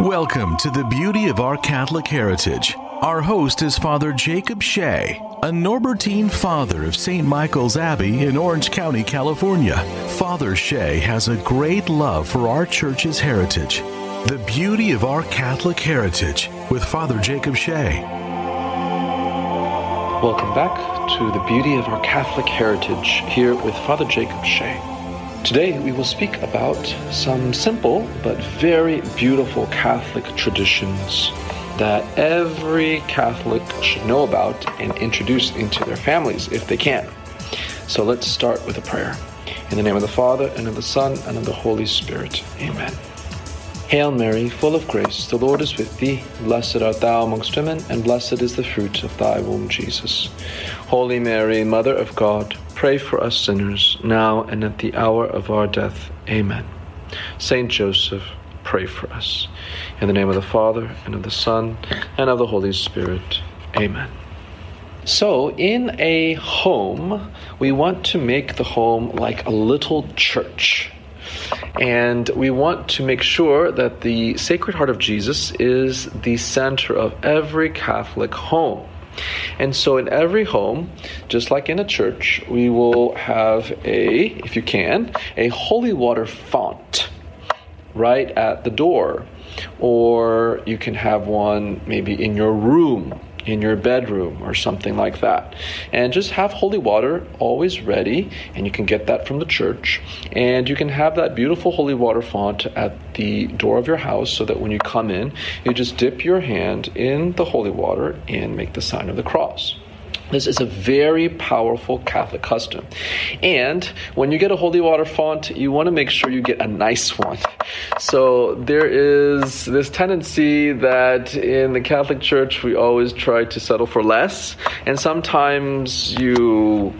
Welcome to the beauty of our Catholic heritage. Our host is Father Jacob Shea, a Norbertine father of St. Michael's Abbey in Orange County, California. Father Shea has a great love for our church's heritage. The beauty of our Catholic heritage with Father Jacob Shea. Welcome back to the beauty of our Catholic heritage here with Father Jacob Shea. Today we will speak about some simple but very beautiful Catholic traditions that every Catholic should know about and introduce into their families if they can. So let's start with a prayer. In the name of the Father, and of the Son, and of the Holy Spirit. Amen. Hail Mary, full of grace, the Lord is with thee. Blessed art thou amongst women, and blessed is the fruit of thy womb, Jesus. Holy Mary, Mother of God, pray for us sinners, now and at the hour of our death. Amen. Saint Joseph, pray for us. In the name of the Father, and of the Son, and of the Holy Spirit. Amen. So, in a home, we want to make the home like a little church. And we want to make sure that the Sacred Heart of Jesus is the center of every Catholic home. And so, in every home, just like in a church, we will have a, if you can, a holy water font right at the door. Or you can have one maybe in your room in your bedroom or something like that. And just have holy water always ready, and you can get that from the church. And you can have that beautiful holy water font at the door of your house so that when you come in, you just dip your hand in the holy water and make the sign of the cross. This is a very powerful Catholic custom. And when you get a holy water font, you want to make sure you get a nice one. So there is this tendency that in the Catholic Church we always try to settle for less, and sometimes you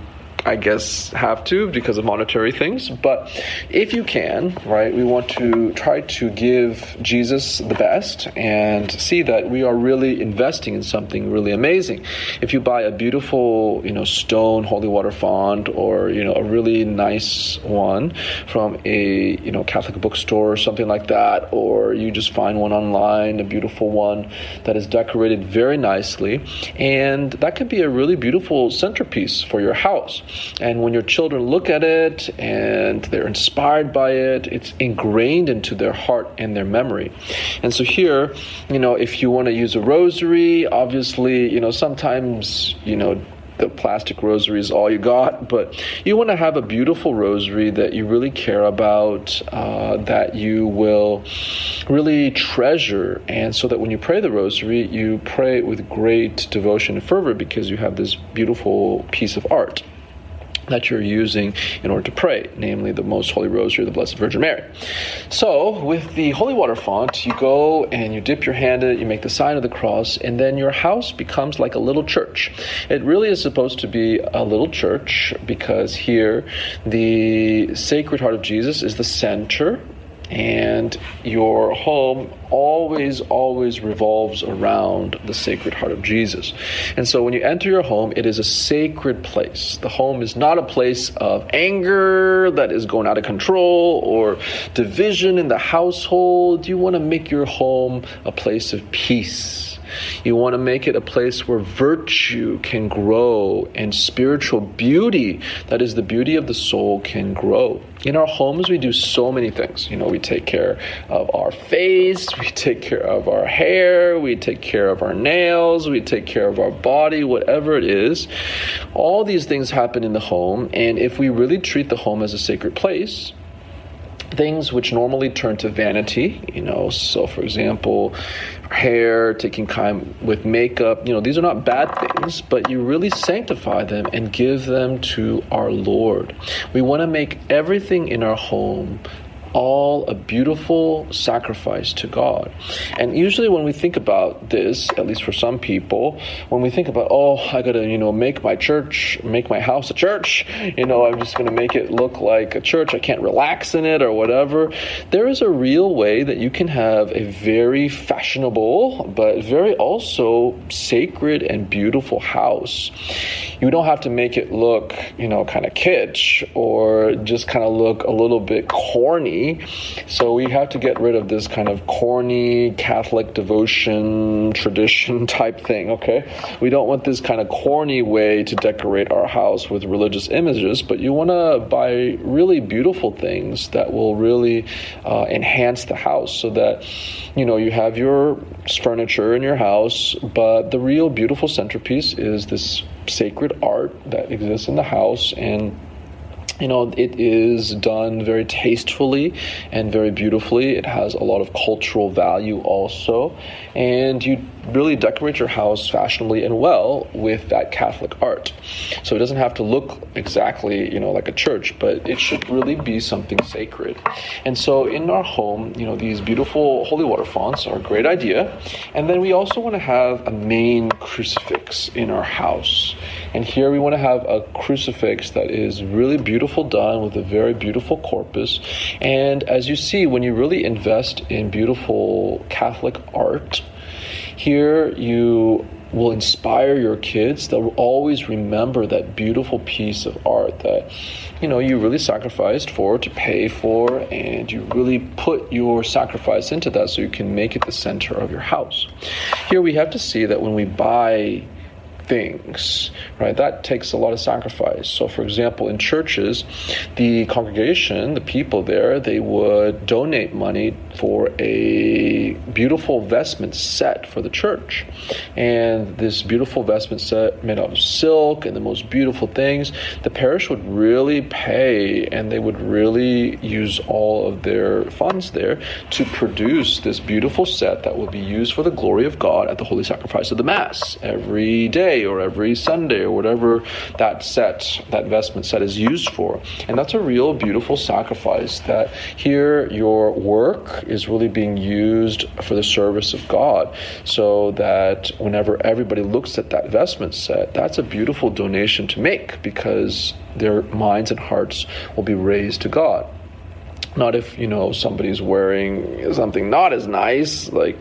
I guess, have to because of monetary things. But if you can, right, we want to try to give Jesus the best and see that we are really investing in something really amazing. If you buy a beautiful, you know, stone holy water font or, you know, a really nice one from a, you know, Catholic bookstore or something like that, or you just find one online, a beautiful one that is decorated very nicely, and that could be a really beautiful centerpiece for your house. And when your children look at it and they're inspired by it, it's ingrained into their heart and their memory. And so here, you know, if you want to use a rosary, obviously, you know, sometimes, you know, the plastic rosary is all you got, but you want to have a beautiful rosary that you really care about, uh, that you will really treasure, and so that when you pray the rosary, you pray with great devotion and fervor because you have this beautiful piece of art that you're using in order to pray, namely the Most Holy Rosary of the Blessed Virgin Mary. So, with the holy water font, you go and you dip your hand in it, you make the sign of the cross, and then your house becomes like a little church. It really is supposed to be a little church because here the Sacred Heart of Jesus is the center and your home always, always revolves around the Sacred Heart of Jesus. And so when you enter your home, it is a sacred place. The home is not a place of anger that is going out of control or division in the household. You want to make your home a place of peace you want to make it a place where virtue can grow and spiritual beauty, that is the beauty of the soul, can grow. In our homes, we do so many things. You know, we take care of our face, we take care of our hair, we take care of our nails, we take care of our body, whatever it is. All these things happen in the home, and if we really treat the home as a sacred place, things which normally turn to vanity, you know, so for example, hair, taking time with makeup, you know, these are not bad things, but you really sanctify them and give them to our Lord. We want to make everything in our home all a beautiful sacrifice to God. And usually when we think about this, at least for some people, when we think about, oh, I gotta, you know, make my church, make my house a church, you know, I'm just gonna make it look like a church, I can't relax in it or whatever. There is a real way that you can have a very fashionable, but very also sacred and beautiful house. You don't have to make it look, you know, kind of kitsch or just kind of look a little bit corny so we have to get rid of this kind of corny Catholic devotion tradition type thing, okay? We don't want this kind of corny way to decorate our house with religious images, but you want to buy really beautiful things that will really uh, enhance the house so that, you know, you have your furniture in your house, but the real beautiful centerpiece is this sacred art that exists in the house and you know, it is done very tastefully and very beautifully. It has a lot of cultural value also. And you really decorate your house fashionably and well with that Catholic art. So it doesn't have to look exactly, you know, like a church, but it should really be something sacred. And so in our home, you know, these beautiful holy water fonts are a great idea. And then we also want to have a main crucifix in our house. And here we want to have a crucifix that is really beautiful done with a very beautiful corpus. And as you see, when you really invest in beautiful Catholic art, here you will inspire your kids. They'll always remember that beautiful piece of art that you know you really sacrificed for to pay for and you really put your sacrifice into that so you can make it the center of your house. Here we have to see that when we buy things, right? That takes a lot of sacrifice. So, for example, in churches, the congregation, the people there, they would donate money for a beautiful vestment set for the church. And this beautiful vestment set made out of silk and the most beautiful things, the parish would really pay and they would really use all of their funds there to produce this beautiful set that will be used for the glory of God at the holy sacrifice of the Mass every day or every Sunday or whatever that set, that vestment set is used for. And that's a real beautiful sacrifice that here your work is really being used for the service of God. So that whenever everybody looks at that vestment set, that's a beautiful donation to make because their minds and hearts will be raised to God not if you know somebody's wearing something not as nice like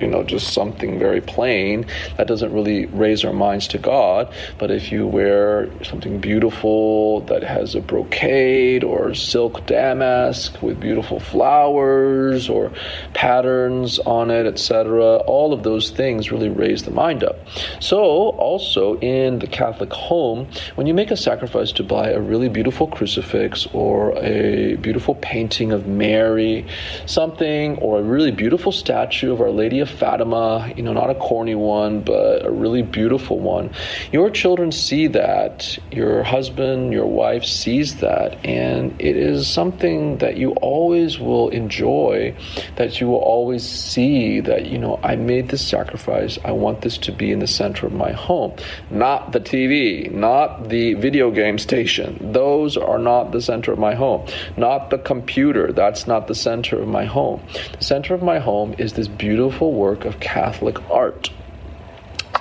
you know, just something very plain, that doesn't really raise our minds to God. But if you wear something beautiful that has a brocade or silk damask with beautiful flowers or patterns on it, etc., all of those things really raise the mind up. So, also in the Catholic home, when you make a sacrifice to buy a really beautiful crucifix or a beautiful painting of Mary, something, or a really beautiful statue of Our Lady of Fatima, you know, not a corny one, but a really beautiful one. Your children see that, your husband, your wife sees that, and it is something that you always will enjoy, that you will always see that, you know, I made this sacrifice. I want this to be in the center of my home, not the TV, not the video game station. Those are not the center of my home, not the computer. That's not the center of my home. The center of my home is this beautiful work of Catholic art.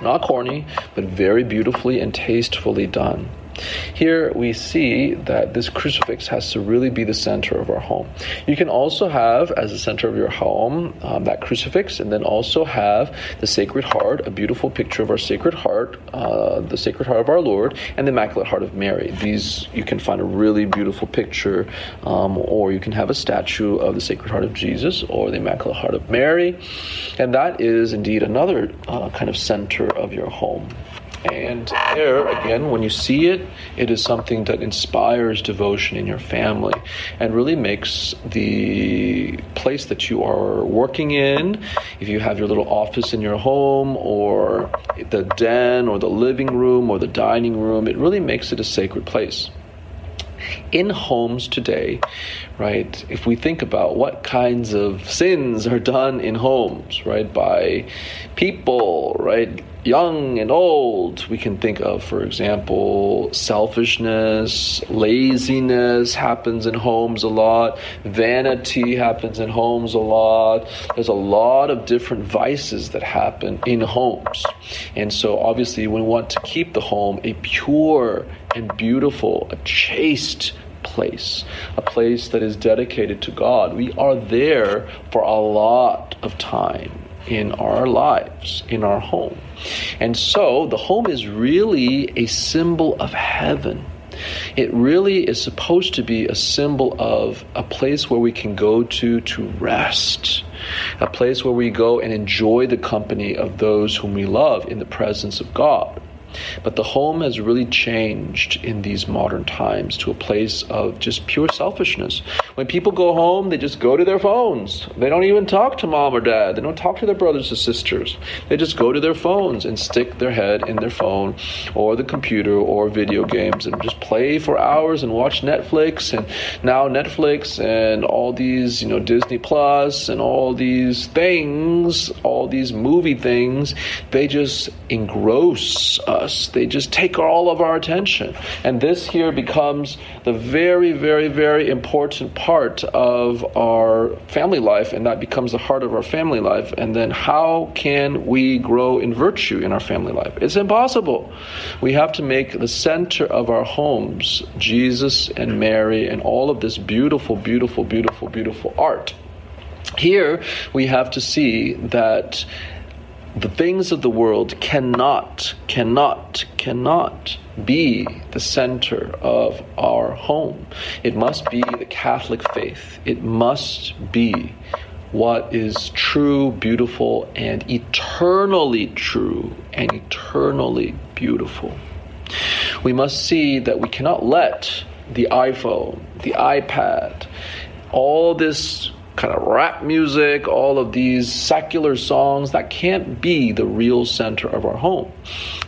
Not corny, but very beautifully and tastefully done. Here we see that this crucifix has to really be the center of our home. You can also have, as the center of your home, um, that crucifix, and then also have the Sacred Heart, a beautiful picture of our Sacred Heart, uh, the Sacred Heart of our Lord, and the Immaculate Heart of Mary. These you can find a really beautiful picture, um, or you can have a statue of the Sacred Heart of Jesus or the Immaculate Heart of Mary, and that is indeed another uh, kind of center of your home. And there, again, when you see it, it is something that inspires devotion in your family and really makes the place that you are working in, if you have your little office in your home or the den or the living room or the dining room, it really makes it a sacred place. in homes today, right, if we think about what kinds of sins are done in homes, right, by people, right, young and old, we can think of, for example, selfishness, laziness happens in homes a lot, vanity happens in homes a lot. There's a lot of different vices that happen in homes. And so, obviously, we want to keep the home a pure and beautiful, a chaste place, a place that is dedicated to God. We are there for a lot of time in our lives, in our home. And so the home is really a symbol of heaven. It really is supposed to be a symbol of a place where we can go to to rest, a place where we go and enjoy the company of those whom we love in the presence of God. But the home has really changed in these modern times to a place of just pure selfishness. When people go home, they just go to their phones. They don't even talk to mom or dad. They don't talk to their brothers or sisters. They just go to their phones and stick their head in their phone or the computer or video games and just play for hours and watch Netflix and now Netflix and all these, you know, Disney Plus and all these things, all these movie things, they just engross us us. They just take all of our attention. And this here becomes the very, very, very important part of our family life, and that becomes the heart of our family life. And then how can we grow in virtue in our family life? It's impossible. We have to make the center of our homes Jesus and Mary and all of this beautiful, beautiful, beautiful, beautiful art. Here we have to see that the things of the world cannot, cannot, cannot be the center of our home. It must be the Catholic faith. It must be what is true, beautiful, and eternally true and eternally beautiful. We must see that we cannot let the iPhone, the iPad, all this kind of rap music, all of these secular songs, that can't be the real center of our home.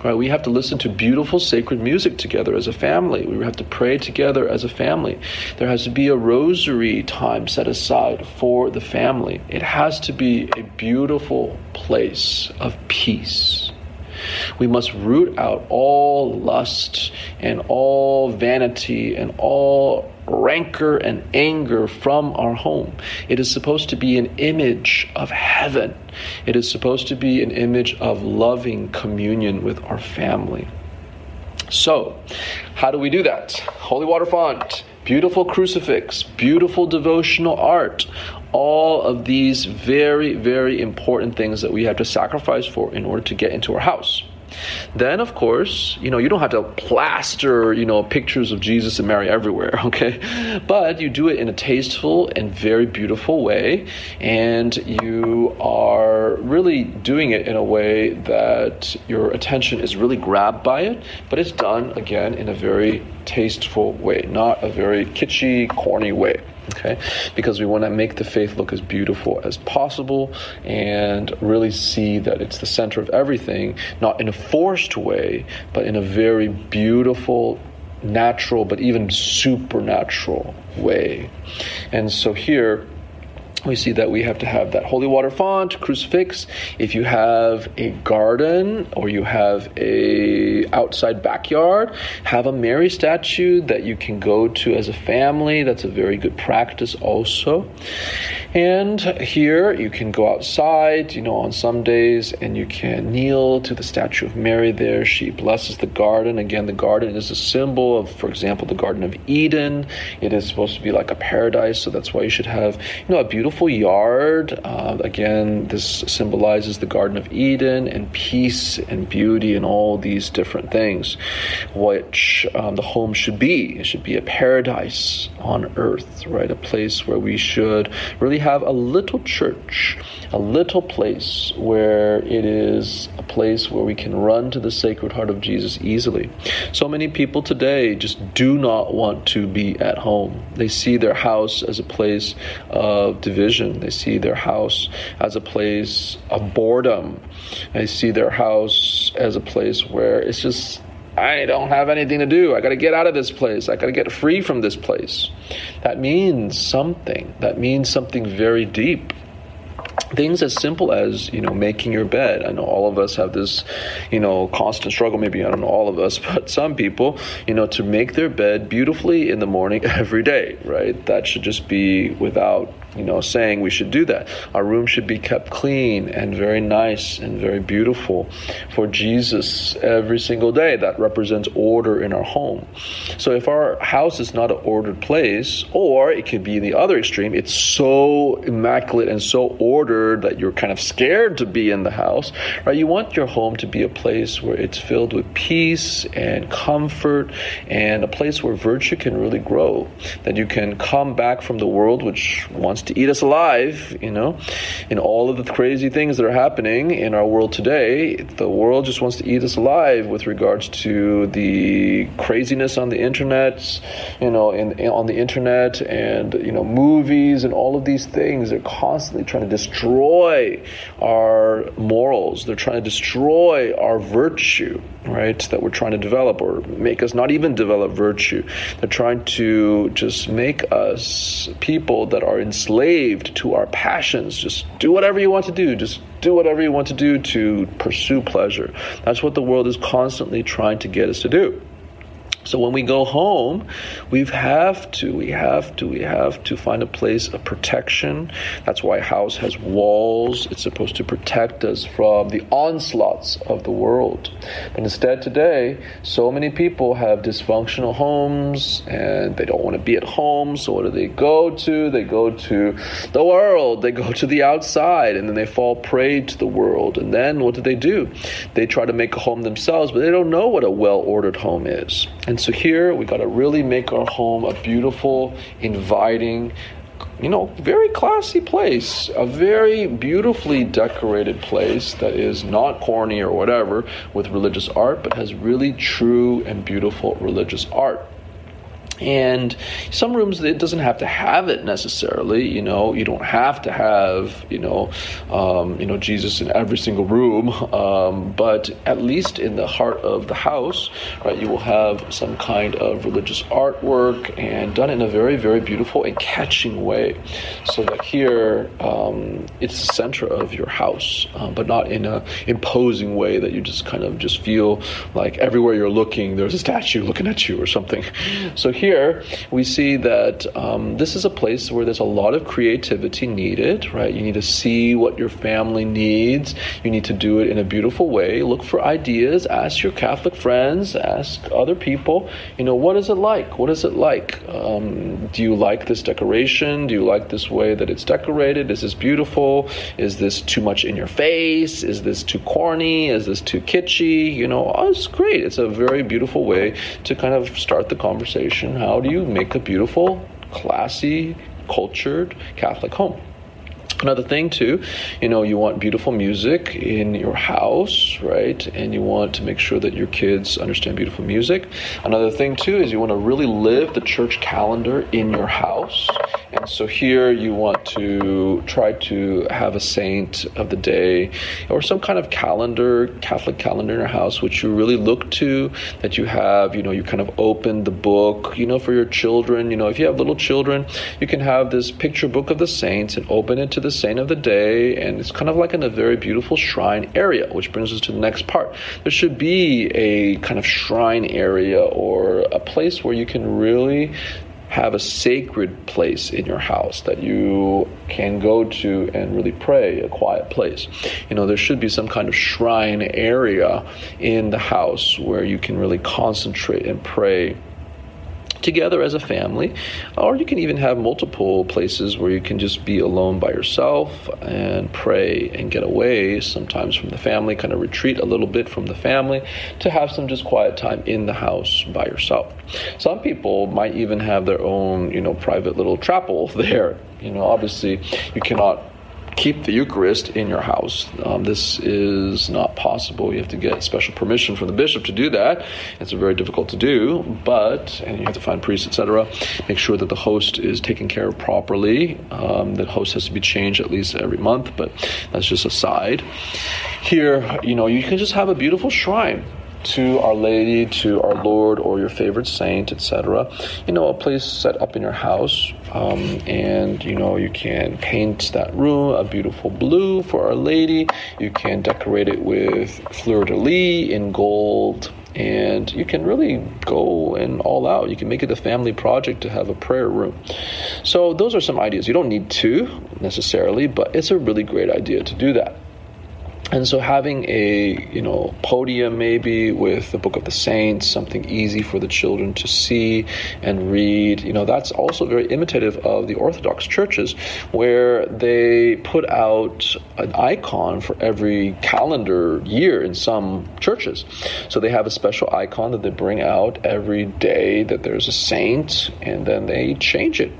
Right? We have to listen to beautiful sacred music together as a family. We have to pray together as a family. There has to be a rosary time set aside for the family. It has to be a beautiful place of peace. We must root out all lust and all vanity and all rancor and anger from our home. It is supposed to be an image of heaven. It is supposed to be an image of loving communion with our family. So, how do we do that? Holy water font, beautiful crucifix, beautiful devotional art, all of these very, very important things that we have to sacrifice for in order to get into our house. Then, of course, you know, you don't have to plaster, you know, pictures of Jesus and Mary everywhere, okay? But you do it in a tasteful and very beautiful way, and you are really doing it in a way that your attention is really grabbed by it, but it's done, again, in a very tasteful way, not a very kitschy, corny way okay? Because we want to make the faith look as beautiful as possible and really see that it's the center of everything not in a forced way but in a very beautiful natural but even supernatural way. And so here we see that we have to have that holy water font, crucifix. If you have a garden or you have a outside backyard, have a Mary statue that you can go to as a family. That's a very good practice also. And here you can go outside, you know, on some days and you can kneel to the statue of Mary there. She blesses the garden. Again, the garden is a symbol of, for example, the Garden of Eden. It is supposed to be like a paradise, so that's why you should have, you know, a beautiful beautiful yard. Uh, again, this symbolizes the Garden of Eden and peace and beauty and all these different things, which um, the home should be. It should be a paradise on earth, right? A place where we should really have a little church, a little place where it is a place where we can run to the Sacred Heart of Jesus easily. So many people today just do not want to be at home. They see their house as a place of division vision. They see their house as a place of boredom. They see their house as a place where it's just I don't have anything to do. I got to get out of this place. I got to get free from this place. That means something. That means something very deep things as simple as you know making your bed i know all of us have this you know constant struggle maybe i don't know all of us but some people you know to make their bed beautifully in the morning every day right that should just be without you know, saying we should do that. Our room should be kept clean and very nice and very beautiful for Jesus every single day. That represents order in our home. So if our house is not an ordered place, or it could be the other extreme, it's so immaculate and so ordered that you're kind of scared to be in the house, right? You want your home to be a place where it's filled with peace and comfort and a place where virtue can really grow. That you can come back from the world, which wants to eat us alive, you know, in all of the crazy things that are happening in our world today. The world just wants to eat us alive with regards to the craziness on the internet, you know, in, in, on the internet and, you know, movies and all of these things. They're constantly trying to destroy our morals. They're trying to destroy our virtue, right, that we're trying to develop or make us not even develop virtue. They're trying to just make us people that are enslaved enslaved to our passions. Just do whatever you want to do. Just do whatever you want to do to pursue pleasure. That's what the world is constantly trying to get us to do. So when we go home, we have to, we have to, we have to find a place of protection. That's why a house has walls. It's supposed to protect us from the onslaughts of the world. But instead, today, so many people have dysfunctional homes and they don't want to be at home. So what do they go to? They go to the world. They go to the outside and then they fall prey to the world. And then what do they do? They try to make a home themselves, but they don't know what a well ordered home is. And and so here we got to really make our home a beautiful, inviting, you know, very classy place, a very beautifully decorated place that is not corny or whatever with religious art, but has really true and beautiful religious art and some rooms it doesn't have to have it necessarily you know you don't have to have you know um, you know jesus in every single room um, but at least in the heart of the house right you will have some kind of religious artwork and done in a very very beautiful and catching way. So that here um, it's the center of your house um, but not in a imposing way that you just kind of just feel like everywhere you're looking there's a statue looking at you or something. So here here we see that um, this is a place where there's a lot of creativity needed, right? You need to see what your family needs. You need to do it in a beautiful way. Look for ideas. Ask your Catholic friends. Ask other people. You know, what is it like? What is it like? Um, do you like this decoration? Do you like this way that it's decorated? Is this beautiful? Is this too much in your face? Is this too corny? Is this too kitschy? You know, oh, it's great. It's a very beautiful way to kind of start the conversation how do you make a beautiful, classy, cultured Catholic home? Another thing too, you know, you want beautiful music in your house, right? And you want to make sure that your kids understand beautiful music. Another thing too is you want to really live the church calendar in your house. And so here you want to try to have a saint of the day or some kind of calendar, Catholic calendar in your house, which you really look to, that you have, you know, you kind of open the book, you know, for your children. You know, if you have little children, you can have this picture book of the saints and open it to the saint of the day, and it's kind of like in a very beautiful shrine area, which brings us to the next part. There should be a kind of shrine area or a place where you can really have a sacred place in your house that you can go to and really pray, a quiet place. You know, there should be some kind of shrine area in the house where you can really concentrate and pray together as a family, or you can even have multiple places where you can just be alone by yourself and pray and get away sometimes from the family, kind of retreat a little bit from the family to have some just quiet time in the house by yourself. Some people might even have their own, you know, private little chapel there. You know, obviously you cannot keep the Eucharist in your house. Um, this is not possible. You have to get special permission from the bishop to do that. It's very difficult to do, but and you have to find priests, etc. Make sure that the host is taken care of properly. Um, the host has to be changed at least every month, but that's just a side. Here, you know, you can just have a beautiful shrine to Our Lady, to our Lord, or your favorite saint, etc. You know, a place set up in your house, um, and you know you can paint that room a beautiful blue for Our Lady. You can decorate it with fleur de lis in gold and you can really go and all out. You can make it a family project to have a prayer room. So, those are some ideas. You don't need two necessarily, but it's a really great idea to do that and so having a you know podium maybe with the book of the saints something easy for the children to see and read you know that's also very imitative of the orthodox churches where they put out an icon for every calendar year in some churches. So they have a special icon that they bring out every day that there's a saint and then they change it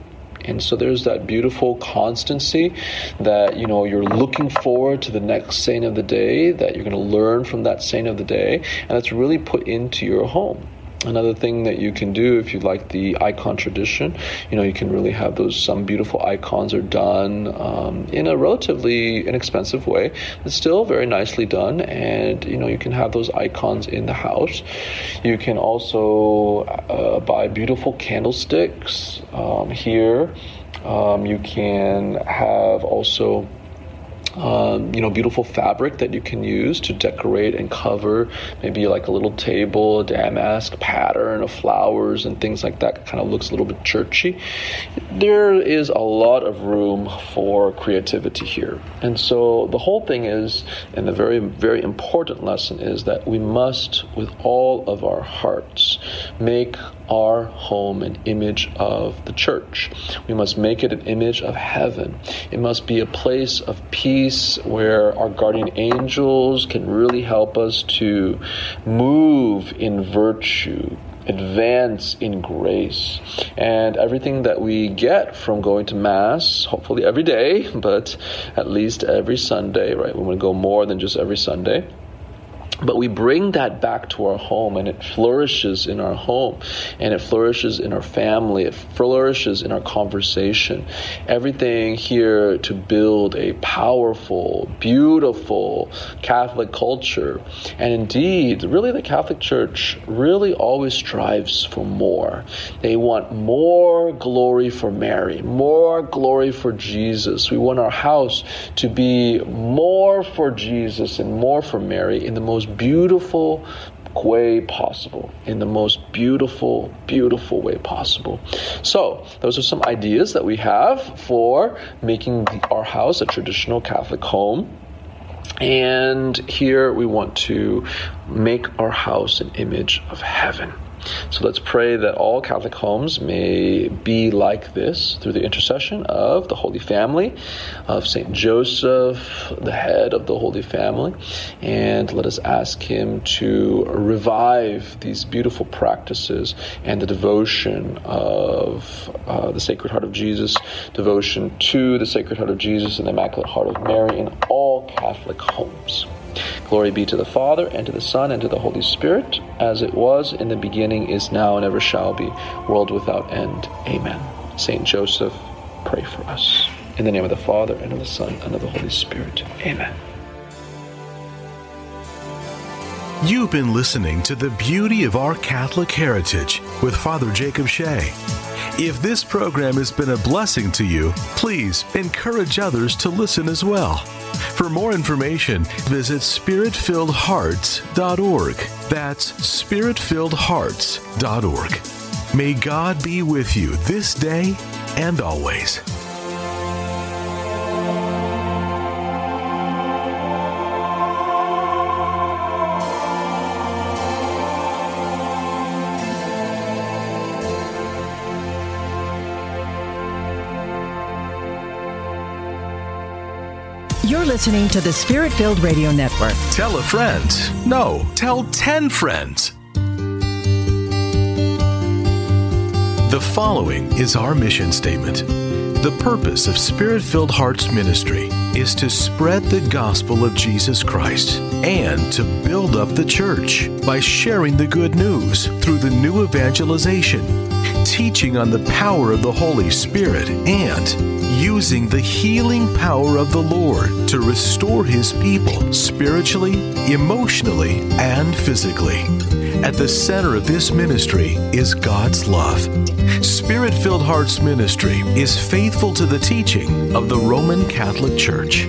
and so there's that beautiful constancy that, you know, you're looking forward to the next saint of the day, that you're going to learn from that saint of the day, and that's really put into your home. Another thing that you can do if you like the icon tradition, you know, you can really have those. Some beautiful icons are done um, in a relatively inexpensive way. It's still very nicely done, and you know, you can have those icons in the house. You can also uh, buy beautiful candlesticks um, here. Um, you can have also um, you know, beautiful fabric that you can use to decorate and cover maybe like a little table, a damask pattern of flowers and things like that. Kind of looks a little bit churchy. There is a lot of room for creativity here. And so the whole thing is, and the very, very important lesson is that we must, with all of our hearts, make our home an image of the church. We must make it an image of heaven. It must be a place of peace where our guardian angels can really help us to move in virtue, advance in grace. And everything that we get from going to Mass, hopefully every day, but at least every Sunday, right? We want to go more than just every Sunday but we bring that back to our home and it flourishes in our home and it flourishes in our family. It flourishes in our conversation. Everything here to build a powerful beautiful catholic culture. And indeed really the catholic church really always strives for more. They want more glory for mary more glory for jesus. We want our house to be more for jesus and more for mary in the most beautiful way possible in the most beautiful beautiful way possible. So those are some ideas that we have for making our house a traditional catholic home. And here we want to make our house an image of heaven so let's pray that all Catholic homes may be like this through the intercession of the Holy Family, of St. Joseph, the head of the Holy Family. And let us ask him to revive these beautiful practices and the devotion of uh, the Sacred Heart of Jesus, devotion to the Sacred Heart of Jesus and the Immaculate Heart of Mary in all Catholic homes. Glory be to the Father, and to the Son, and to the Holy Spirit, as it was in the beginning, is now, and ever shall be, world without end. Amen. Saint Joseph, pray for us. In the name of the Father, and of the Son, and of the Holy Spirit. Amen. You've been listening to The Beauty of Our Catholic Heritage with Father Jacob Shea. If this program has been a blessing to you, please encourage others to listen as well. For more information, visit spiritfilledhearts.org. That's spiritfilledhearts.org. May God be with you this day and always. Listening to the Spirit Filled Radio Network. Tell a friend. No, tell 10 friends. The following is our mission statement. The purpose of Spirit Filled Hearts Ministry is to spread the gospel of Jesus Christ and to build up the church by sharing the good news through the new evangelization, teaching on the power of the Holy Spirit, and using the healing power of the Lord to restore His people spiritually, emotionally, and physically. At the center of this ministry is God's love. Spirit filled Hearts Ministry is faithful to the teaching of the Roman Catholic Church.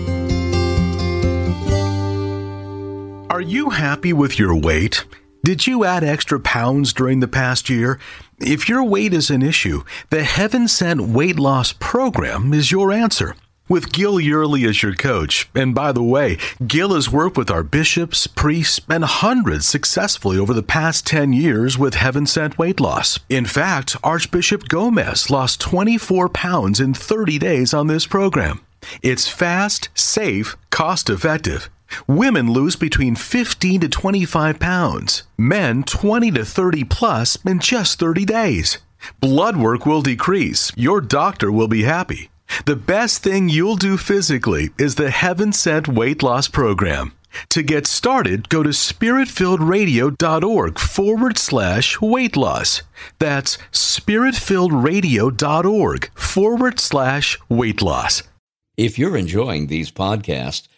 Are you happy with your weight? Did you add extra pounds during the past year? If your weight is an issue, the Heaven Sent Weight Loss Program is your answer. With Gil Yerly as your coach, and by the way, Gil has worked with our bishops, priests, and hundreds successfully over the past 10 years with heaven sent weight loss. In fact, Archbishop Gomez lost 24 pounds in 30 days on this program. It's fast, safe, cost effective. Women lose between 15 to 25 pounds, men 20 to 30 plus in just 30 days. Blood work will decrease, your doctor will be happy. The best thing you'll do physically is the Heaven Sent Weight Loss Program. To get started, go to spiritfilled.radio.org forward slash weight loss. That's spiritfilled.radio.org forward slash weight loss. If you're enjoying these podcasts,